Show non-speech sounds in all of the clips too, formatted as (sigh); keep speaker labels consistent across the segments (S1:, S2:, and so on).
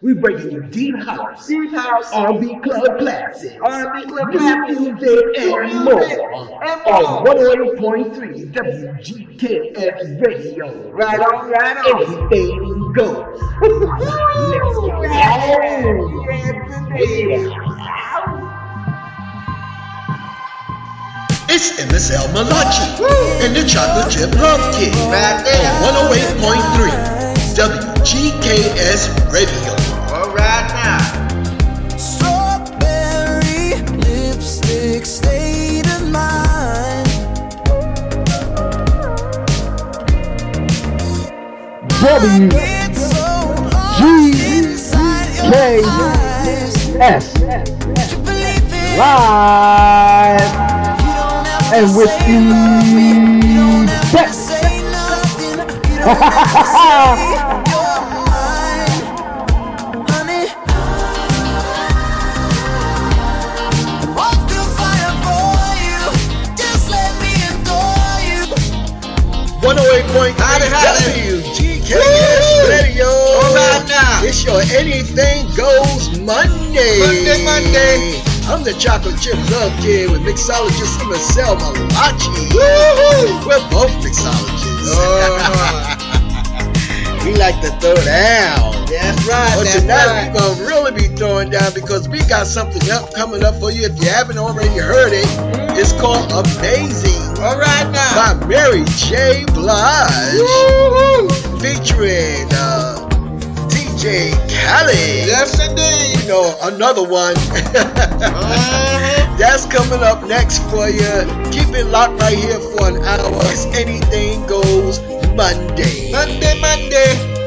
S1: We bringing you deep house,
S2: Deep house.
S1: R&B club classics,
S2: R&B club classics,
S1: music, and more.
S2: and
S1: On
S2: more.
S1: 108.3 WGKS Radio.
S2: Right on, right on.
S1: Everything goes. Let's get it
S3: It's MSL Malachi and the Chocolate Chip Love Kid on 108.3 WGKS Radio.
S2: All right now.
S4: Strawberry lipstick state of mind.
S1: W
S4: It's so lost
S1: G
S4: inside your
S1: K
S4: eyes.
S1: S
S4: To believe it,
S1: live
S4: you don't have
S1: and with
S4: say nothing. You don't
S1: the best. (laughs)
S3: 108.3
S2: Howdy, howdy.
S3: WGKS Radio.
S2: All right now.
S3: It's your Anything Goes Monday.
S2: Monday, Monday.
S3: I'm the Chocolate Chip Love Kid with mixologist MSL Malachi.
S2: Woo-hoo.
S3: We're both mixologists.
S2: Oh. (laughs)
S3: we like to throw down.
S2: That's right.
S3: But
S2: That's
S3: tonight
S2: right.
S3: we're gonna really be throwing down because we got something up coming up for you. If you haven't already heard it, mm-hmm. It's called Amazing
S2: All right now.
S3: by Mary J. Blige,
S2: Woo-hoo.
S3: featuring uh, DJ Khaled.
S2: Yes, indeed.
S3: You know, another one.
S2: Uh-huh. (laughs)
S3: That's coming up next for you. Keep it locked right here for an hour. It's Anything Goes Monday.
S2: Monday, Monday.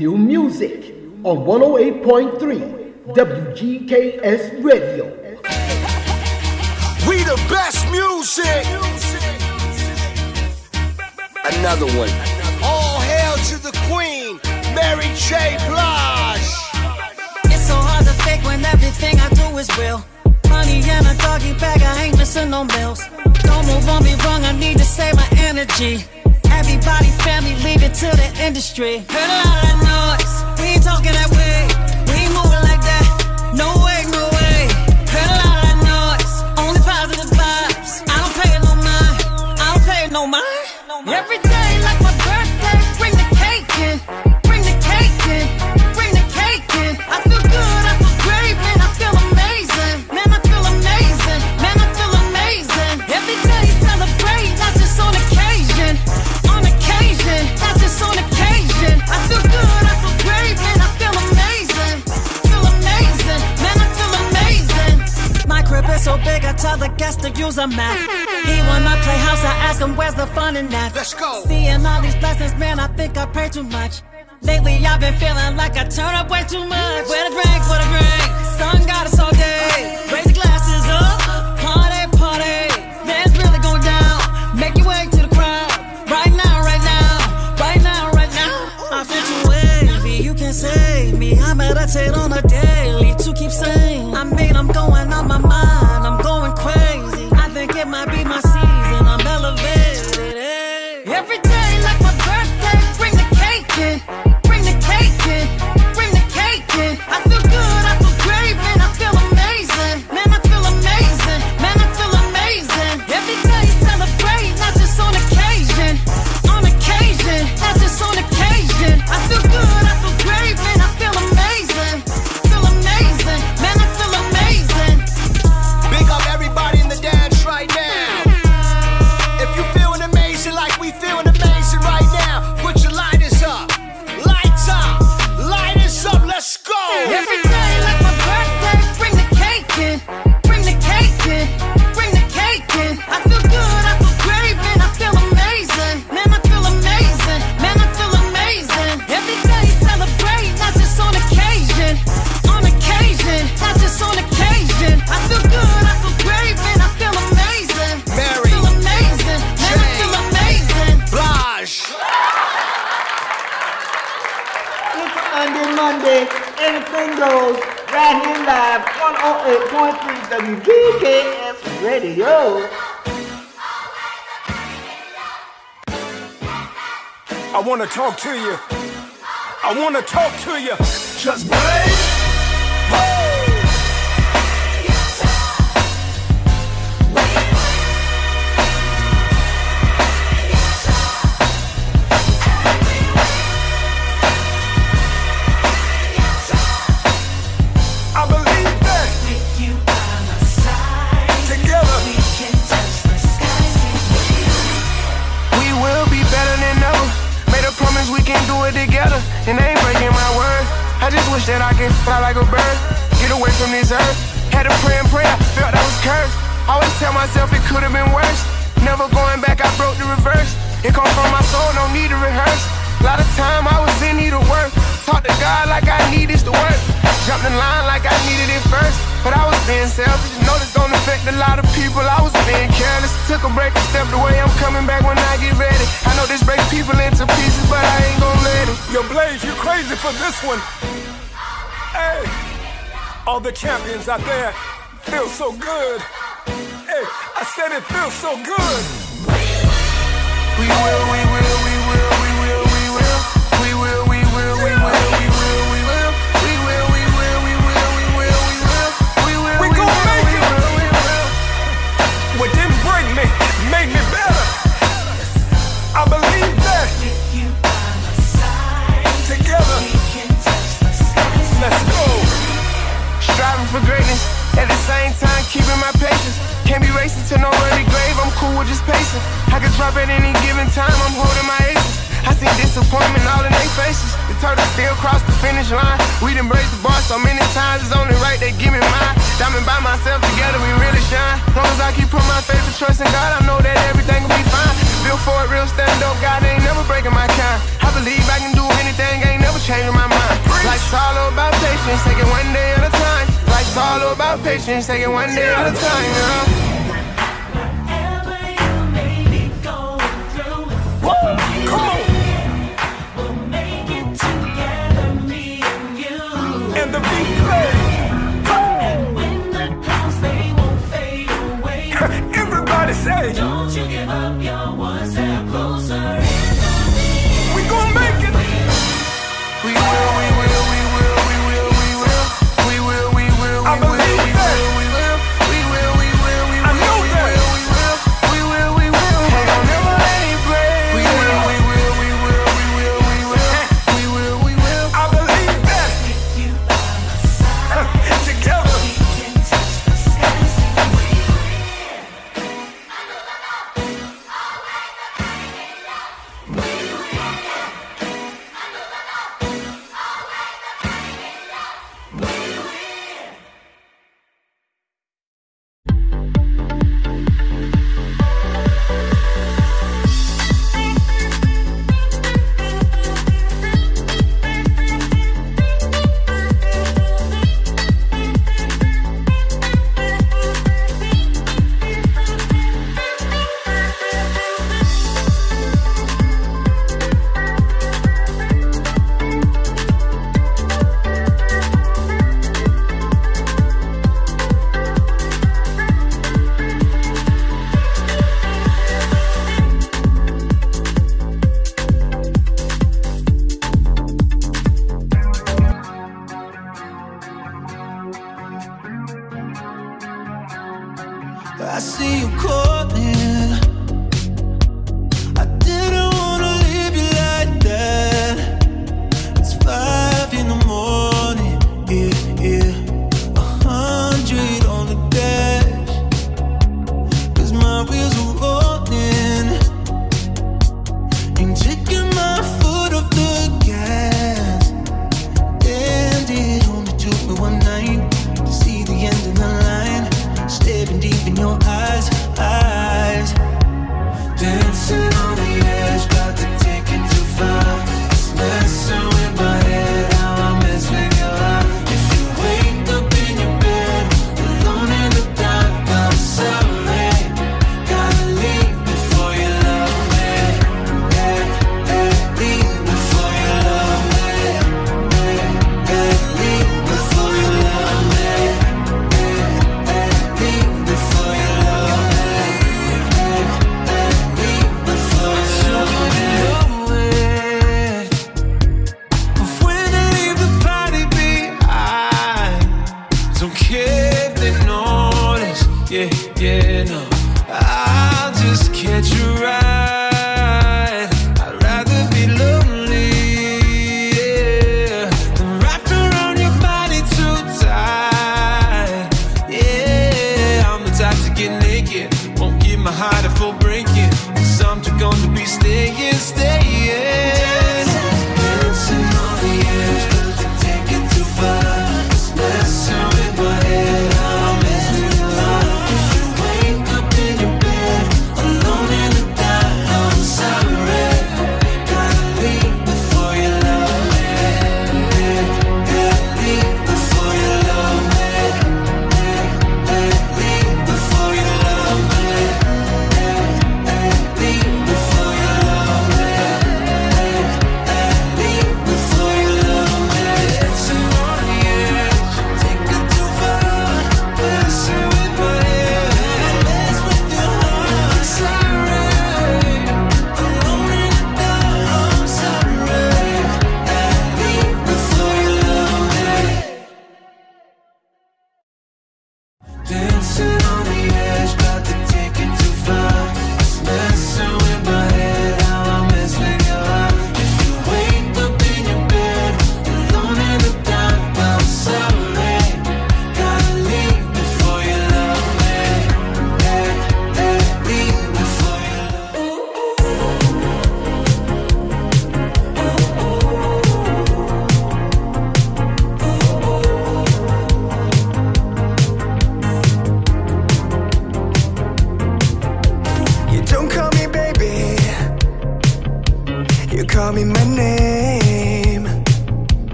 S1: New music on 108.3 WGKS Radio.
S5: We the best music. Another one. All hail to the queen, Mary J. Blige.
S6: It's so hard to fake when everything I do is real. Money in a doggy bag, I ain't missing no meals. Don't move on me wrong, I need to save my energy. Everybody, family, leave it to the industry. Heard a lot of noise, we ain't talking that way. We ain't moving like that. No way, no way. Heard a lot of noise, only positive vibes. I don't pay no mind, I don't pay it no mind. Every day I tell the guests to use a map. He want my playhouse, I ask him where's the fun in that.
S5: Let's go.
S6: Seeing all these blessings, man, I think I pray too much. Lately, I've been feeling like I turn up way too much. Where the drink, for the drink. Sun got us all day.
S7: my seat. To you. Together,
S8: and I ain't breaking my word. I just wish that I could fly like a bird, get away from this earth. Had to pray and pray, I felt I was cursed. Always tell myself it could have been worse. Never going back, I broke the reverse. It come from my soul, no need to rehearse. A lot of time I was in need of work. Talk to God like I needed to work. Jumped in line like I needed it first. But I was being selfish. You know this don't affect a lot of people. I was being careless. Took a break and stepped away. I'm coming back when I get ready. I know this breaks people into pieces, but I ain't gonna let it.
S7: Yo, Blaze, you crazy for this one. Hey, all the champions out there feel so good. Hey, I said it feels so good.
S8: We will, we will,
S7: I believe that. Together, let's go.
S8: Striving for greatness, at the same time keeping my patience. Can't be racing to no early grave, I'm cool with just pacing. I can drop at any given time, I'm holding my aces. I see disappointment all in their faces. The turtle still cross the finish line. We done break the bar so many times, it's only right they give me mine. Diamond by myself, together we really shine. Long as I keep putting my faith and trust in God, I know that everything will be fine. Built for it, real stand up, God ain't never breaking my kind. I believe I can do anything, ain't never changing my mind. Life's all about patience, take it one day at a time. Life's all about patience, take it one day at a time, you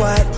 S9: quite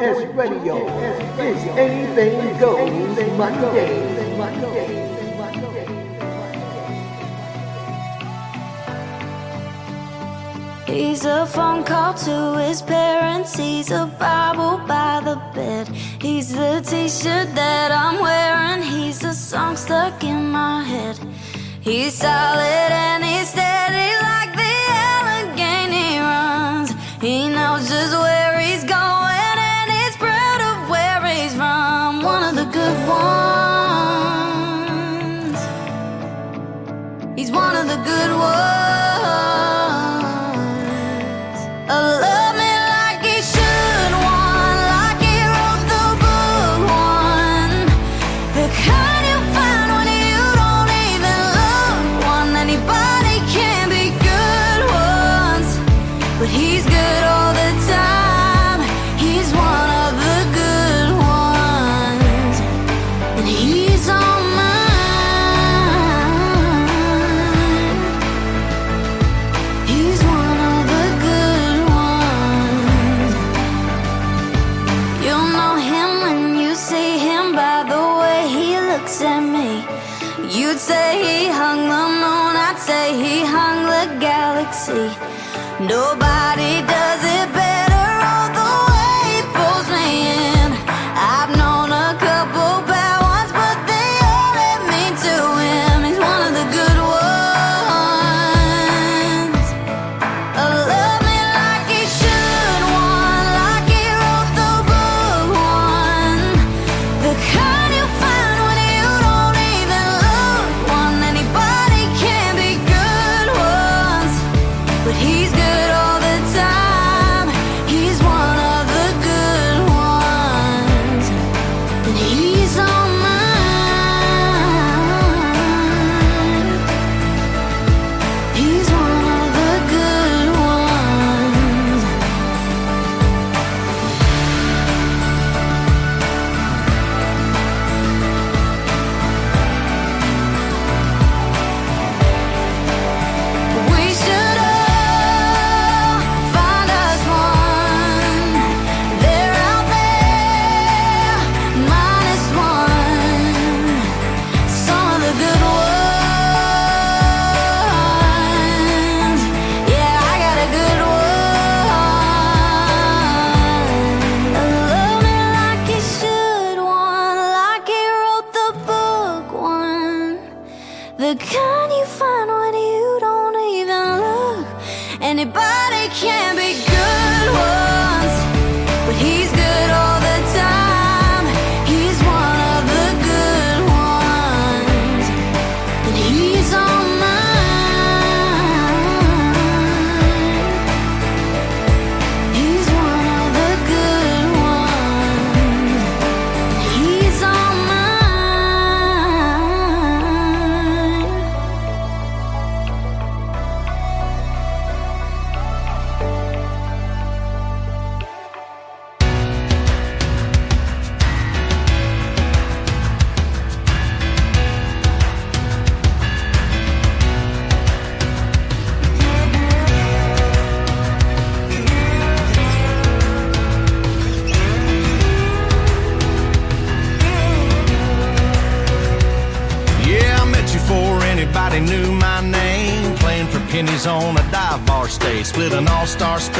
S1: As Radio is anything goes Monday. Monday.
S10: He's a phone call to his parents. He's a Bible by the bed. He's the t shirt that I'm wearing. He's a song stuck in my head. He's solid and he He's one of the good ones. A love me like he should one, like he wrote the book one. The kind you find when you don't even one. Anybody can be good ones, but he's good all the time. He's one of the good ones, and he's on.
S5: かにファの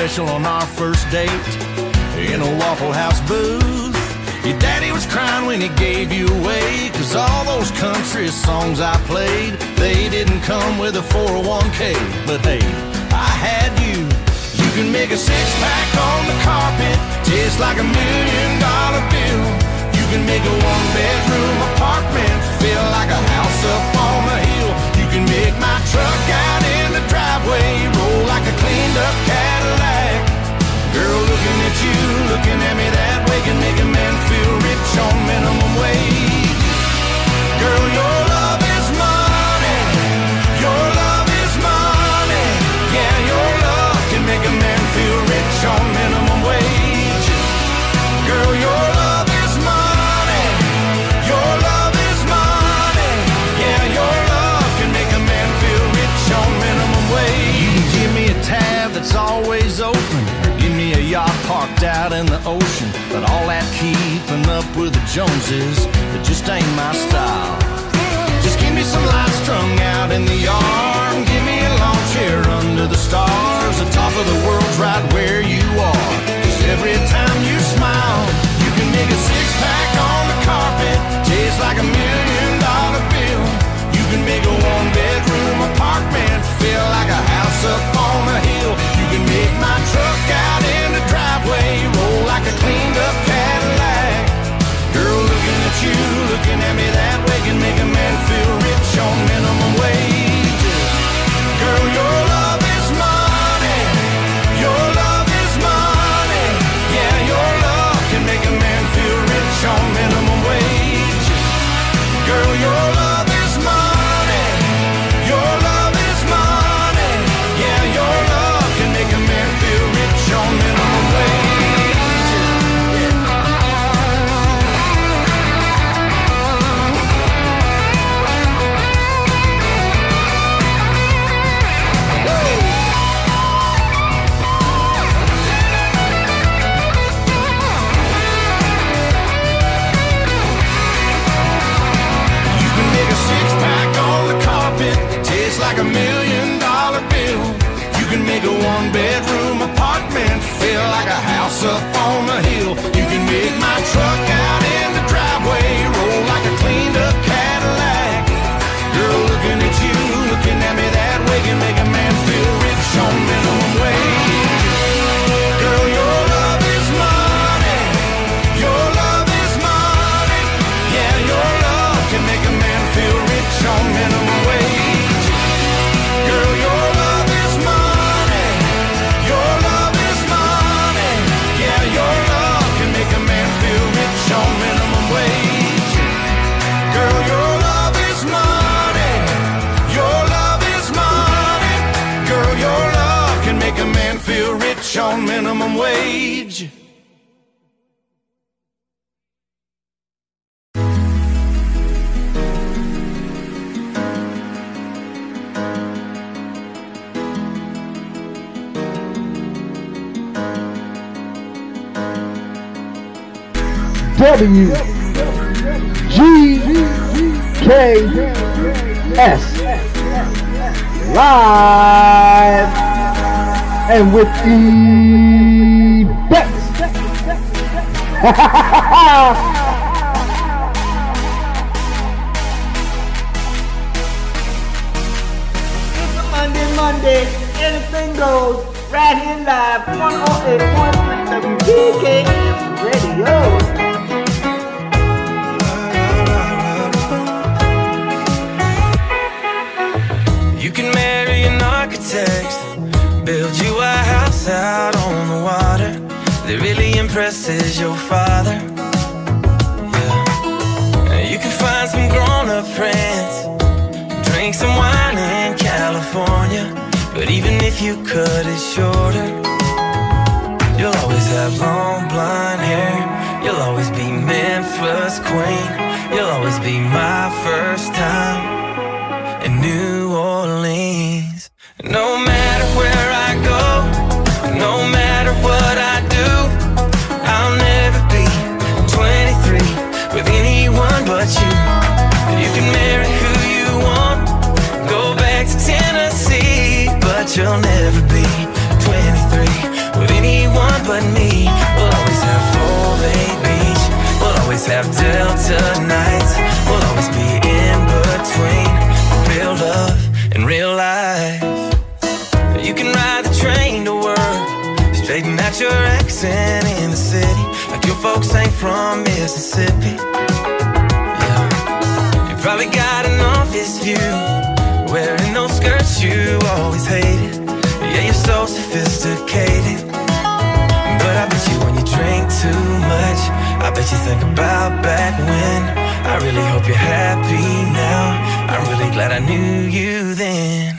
S5: special on our first date in a Waffle House booth. Your daddy was crying when he gave you away, cause all those country songs I played, they didn't come with a 401k. But hey, I had you. You can make a six pack on the carpet, taste like a million dollar bill. You can make a one bedroom apartment feel like a house up on the hill. You can make my truck out in the driveway roll like a cleaned up Girl, looking at you, looking at me that way can make a man feel rich on minimum wage. like a million dollar bill. You can make a one bedroom apartment feel like a house up on a hill. You can make my truck out.
S1: W G K S live and with the best.
S4: Anything goes, right here live, 108.3 Radio.
S11: impresses your father. Yeah. You can find some grown up friends, drink some wine in California. But even if you cut it shorter, you'll always have long blonde hair. You'll always be Memphis Queen. Mississippi. Yeah. You probably got an office view, wearing those skirts you always hated. Yeah, you're so sophisticated. But I bet you when you drink too much, I bet you think about back when. I really hope you're happy now. I'm really glad I knew you then.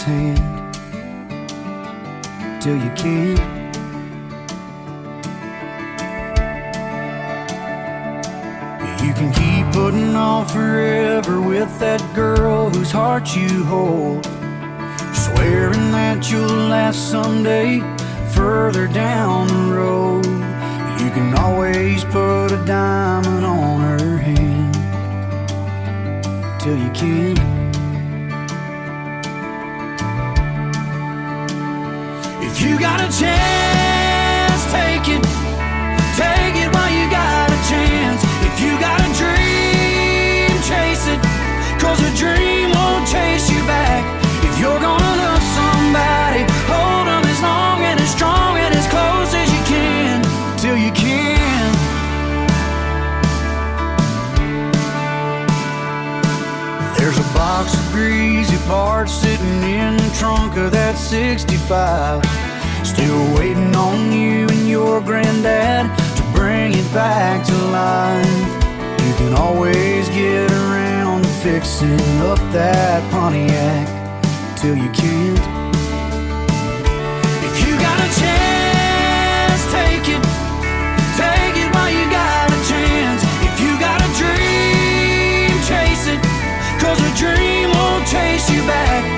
S12: His hand till you can't. You can keep putting off forever with that girl whose heart you hold. Swearing that you'll last someday further down the road. You can always put a diamond on her hand till you can't. You got a chance, take it. Take it while you got a chance. If you got a dream, chase it. Cause a dream won't chase you back. If you're gonna love somebody, hold them as long and as strong and as close as you can. Till you can. There's a box of greasy parts sitting in the trunk of that 65. Still waiting on you and your granddad to bring it back to life. You can always get around fixing up that Pontiac till you can't. If you got a chance, take it. Take it while you got a chance. If you got a dream, chase it. Cause a dream won't chase you back.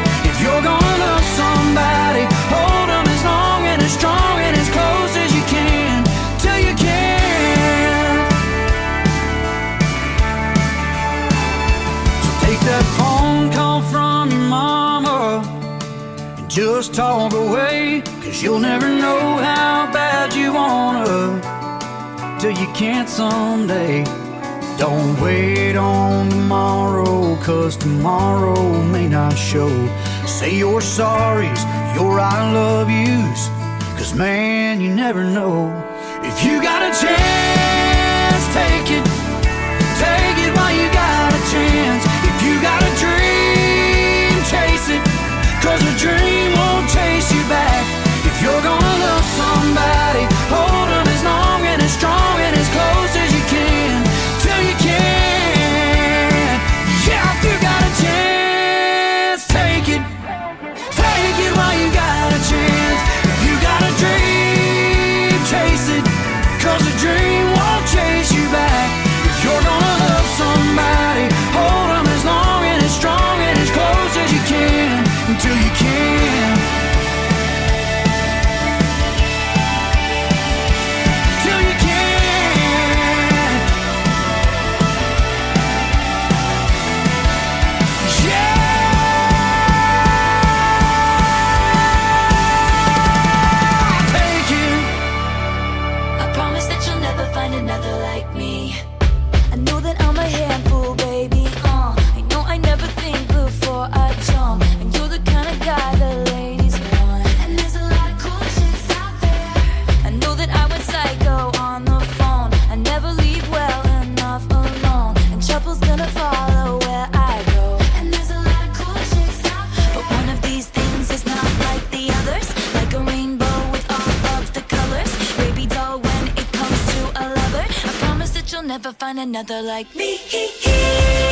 S12: Just talk away. Cause you'll never know how bad you wanna till you can't someday. Don't wait on tomorrow, cause tomorrow may not show. Say your sorries, your I love yous, cause man, you never know. If you got a chance, take it. Take it while you got a chance. If you got a dream. Cause a dream won't chase you back. If you're gonna love somebody, hold them as long and as strong and as close
S13: find another like me.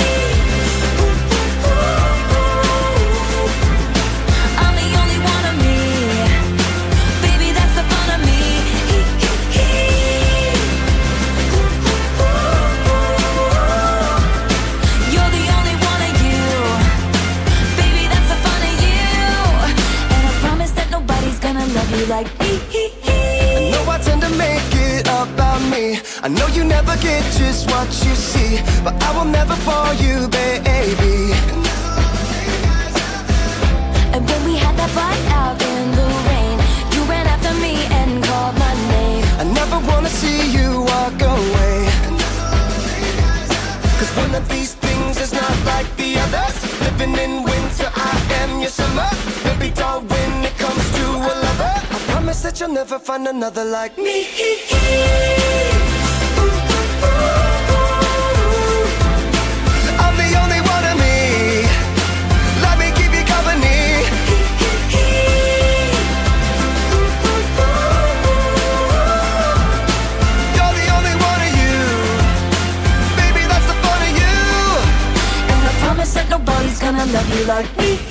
S9: never find another like me. I'm the only one of me. Let me keep you company. You're the only one of you. Baby, that's the fun of you.
S13: And I promise that nobody's gonna love you like me.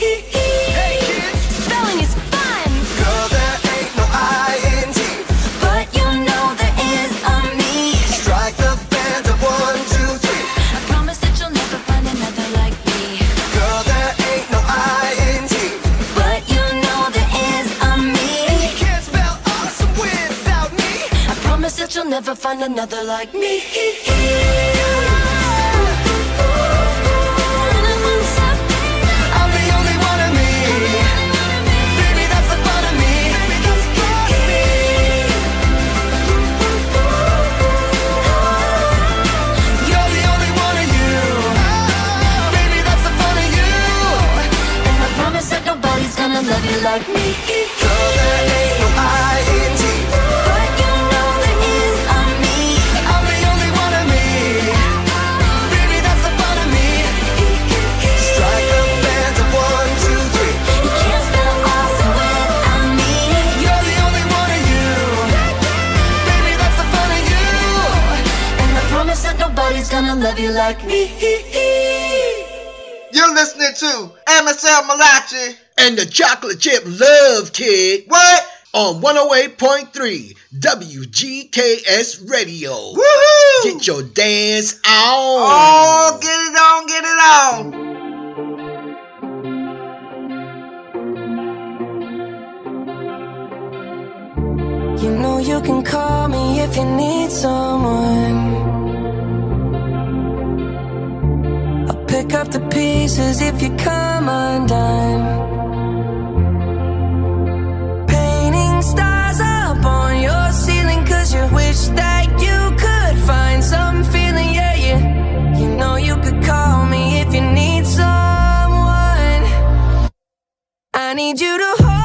S13: never find another like me. (laughs) and
S9: the
S3: chocolate chip love kid.
S14: What?
S3: On 108.3 WGKS Radio.
S14: Woohoo!
S3: Get your dance on.
S14: Oh, get it on, get it on.
S15: You know you can call me if you need someone. I'll pick up the pieces if you come undone. call me if you need someone. I need you to hold.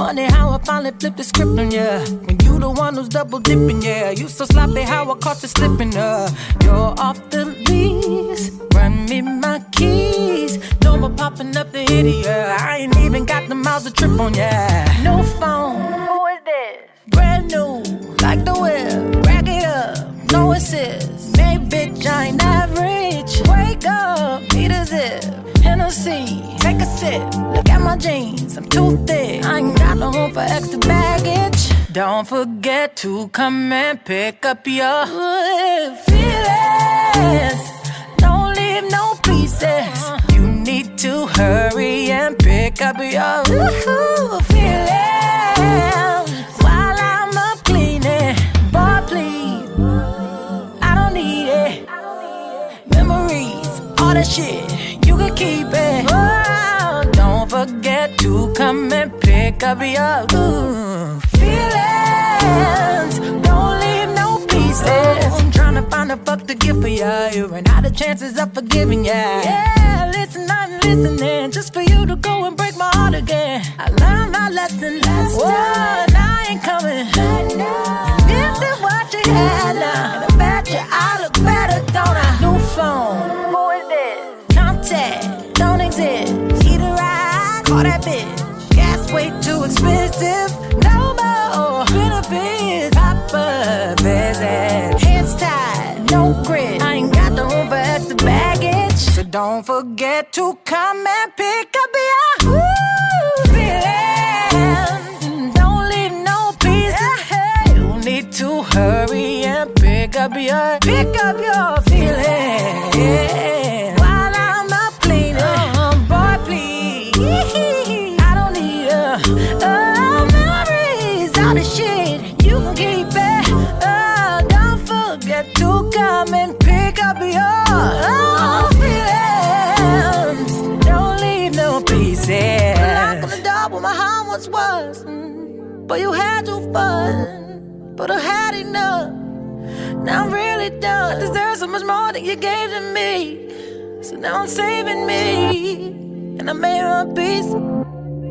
S16: Funny how I finally flipped the script on ya. When you the one who's double dipping, yeah. You so sloppy how I caught you slipping, uh. You're off Room for extra baggage. Don't forget to come and pick up your feelings. Don't leave no pieces. You need to hurry and pick up your feelings while I'm up cleaning. Boy, please, I don't need it. Memories, all that shit, you can keep it. Don't forget to come and up your ooh, feelings. Don't leave no pieces. I'm trying to find a fuck to give for ya. You ran out of chances of forgiving ya. Yeah, listen, I'm listening just for you to go and break my heart again. I learned my lesson last time. Now I ain't coming. This is what you had now. And I bet you I look better, don't I? New phone. Who is this? Contact. Don't exist. A ride. Call that bitch. Forget to come and pick up your ooh, feelings. Don't leave no pieces. You need to hurry and pick up your pick up your but you had your fun. But I had enough. Now I'm really done. I deserve so much more than you gave to me. So now I'm saving me. And I made a peace.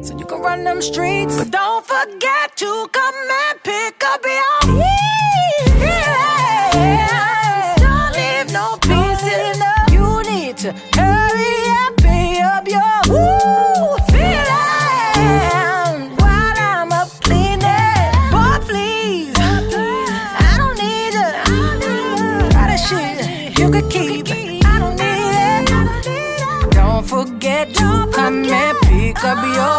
S16: So you can run them streets. But don't forget to come and pick up your feelings. Pick up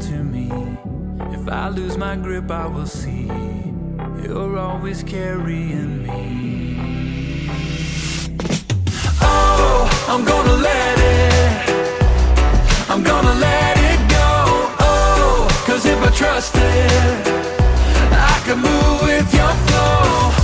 S16: to
S17: me. If I lose my grip, I will see. You're always carrying me. Oh, I'm gonna let it. I'm gonna let it go. Oh, cause if I trust it, I can move with your flow.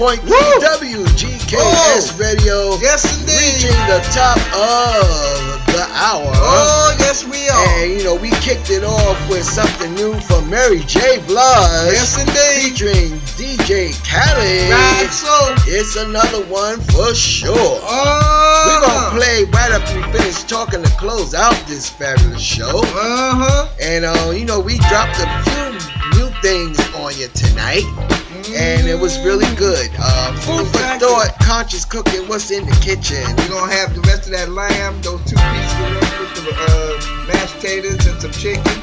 S3: One hundred eight point three WGKS Radio.
S14: Yes, indeed.
S3: Reaching the top of the hour.
S14: Oh, yes, we are.
S3: And you know, we kicked it off with something new from Mary J. Blige.
S14: Yes, indeed.
S3: Featuring DJ Khaled.
S14: Right, so.
S3: It's another one for sure.
S14: Oh.
S3: We're gonna play right after we finish talking to close out this fabulous show.
S14: Uh-huh.
S3: And uh, you know, we dropped a few new things on you tonight. And it was really good. Uh, food for thought, conscious cooking. What's in the kitchen?
S14: We're gonna have the rest of that lamb, those two pieces of the uh, mashed potatoes and some chicken.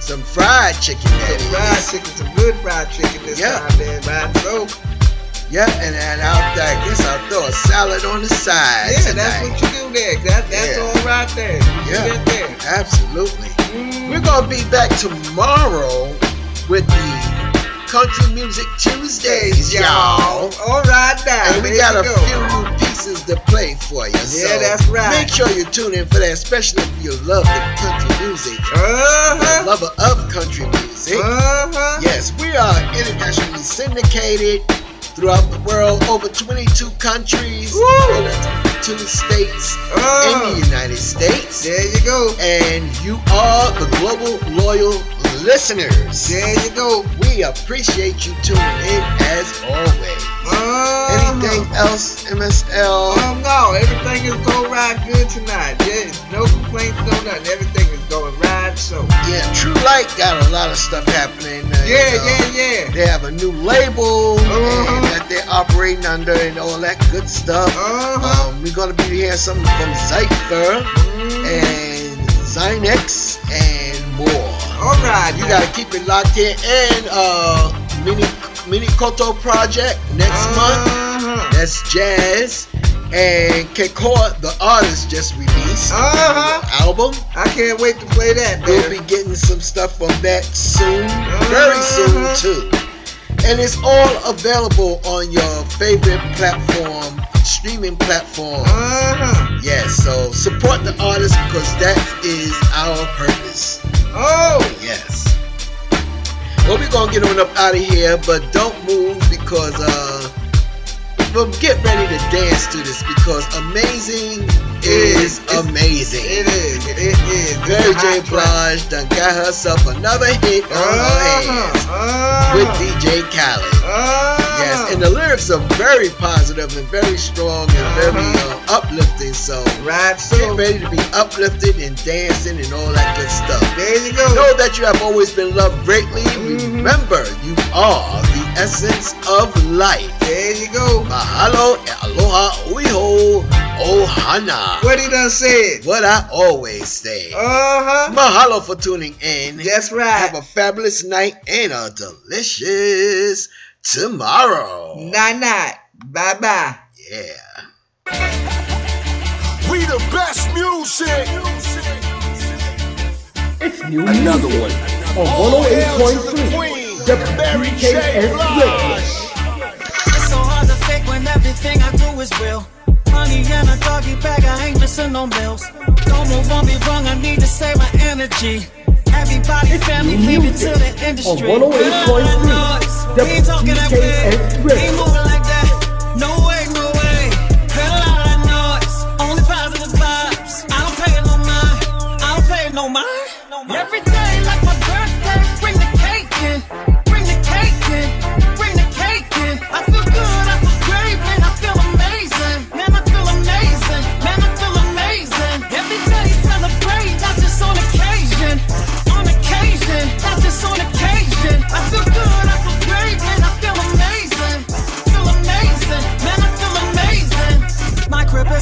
S3: Some fried chicken.
S14: Some fried chicken, some good fried chicken this
S3: Yeah.
S14: time there, right? So
S3: Yeah, and, and I'll, I guess I'll throw a salad on the side.
S14: Yeah,
S3: tonight.
S14: that's what you do there. That, that's
S3: Yeah.
S14: all right there. You
S3: Yeah,
S14: there.
S3: absolutely.
S14: Mm.
S3: We're gonna be back tomorrow with the Country Music Tuesdays, y'all.
S14: All right now.
S3: And we got a
S14: go.
S3: few new pieces to play for you.
S14: Yeah, that's right.
S3: Make sure you tune in for that, especially if you love the country music.
S14: Uh-huh.
S3: Lover of country music.
S14: Uh-huh.
S3: Yes, we are internationally syndicated throughout the world, over 22 countries, over two states in the United States.
S14: There you go.
S3: And you are the global loyal listeners.
S14: There you go.
S3: We appreciate you tuning in as always.
S14: Uh-huh.
S3: Anything else, MSL?
S14: Oh no, everything is going right good tonight. Yeah, no complaints, no nothing. Everything is going right. So
S3: Yeah, True Light got a lot of stuff happening. uh,
S14: Yeah,
S3: you know.
S14: yeah, yeah.
S3: They have a new label
S14: Uh-huh.
S3: and that they're operating under and all that good stuff.
S14: Uh-huh.
S3: Um, we're gonna be hearing something from Zypher
S14: Mm-hmm.
S3: and Zynex and more.
S14: All right,
S3: You gotta keep it locked in and uh mini mini Koto project next month.
S14: Uh-huh.
S3: That's jazz. And Kekoa, the artist, just released
S14: Uh-huh.
S3: album.
S14: I can't wait to play that,
S3: We'll be getting some stuff from that soon, very soon
S14: Uh-huh.
S3: too. And it's all available on your favorite platform, streaming platform.
S14: Uh-huh.
S3: Yes, so support the artist because that is our purpose.
S14: Oh,
S3: Yes. Well, we're gonna get on up out of here, but don't move because uh, well, get ready to dance to this because amazing is
S14: It's-
S3: amazing.
S14: it is. It is.
S3: Mary J. Blige done got herself another hit on her hands
S14: Uh-huh. Uh-huh.
S3: with DJ Khaled.
S14: Uh-huh.
S3: Yes, and the lyrics are very positive and very strong and very uh, uplifting. So
S14: Right,
S3: get
S14: so
S3: ready to be uplifted and dancing and all that good stuff.
S14: there you go.
S3: Know that you have always been loved greatly.
S14: Mm-hmm.
S3: Remember, you are the essence of life.
S14: There you go.
S3: Mahalo aloha uiho ohana.
S14: What he done said.
S3: What I always say.
S14: Uh-huh.
S3: Mahalo for tuning in.
S14: That's right.
S3: Have a fabulous night and a delicious tomorrow.
S14: Night night. Bye bye.
S3: Yeah.
S5: We the best music.
S1: It's new
S5: Another
S1: music
S5: one.
S1: on
S5: All hail to the
S1: 108.3
S5: queen, Mary J.
S1: WPKS Radio.
S5: Blige.
S6: It's so hard to fake when everything I do is real. Money in a doggy bag, I ain't missing no meals. Don't move on me wrong, I need to save my energy. Everybody, family, leave it to the industry.
S1: on 108.3
S6: We ain't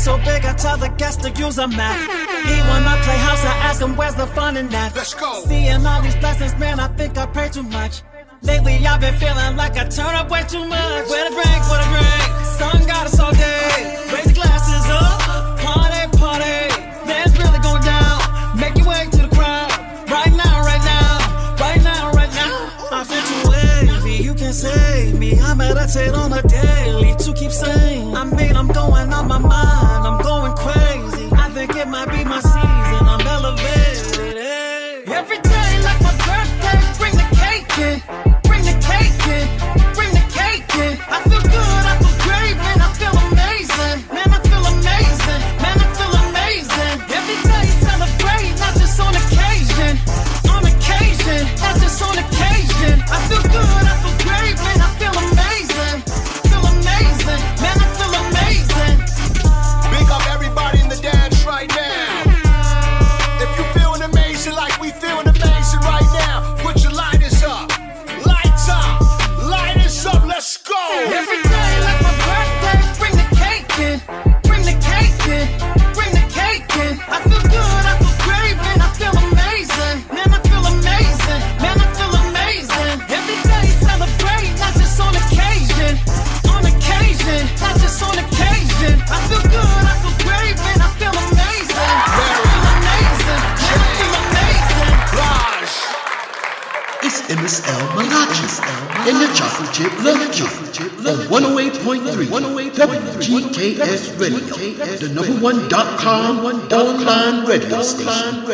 S6: My so big, I tell the guests to use a map. He when I play house, I ask him where's the fun in that.
S5: Let's go.
S6: Seeing all these blessings, man, I think I pray too much. Lately, I've been feeling like I turn up way too much. Where the drink, where the drink? Sun got us all day. Raise the glasses up, party, party. Let's really go down. Make your way to the crowd. Right now, right now, right now, right now. I feel too wavy, you can save me. I meditate on a daily to keep sane.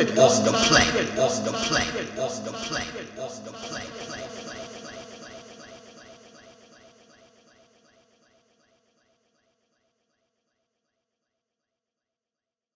S18: Planet. On the planet.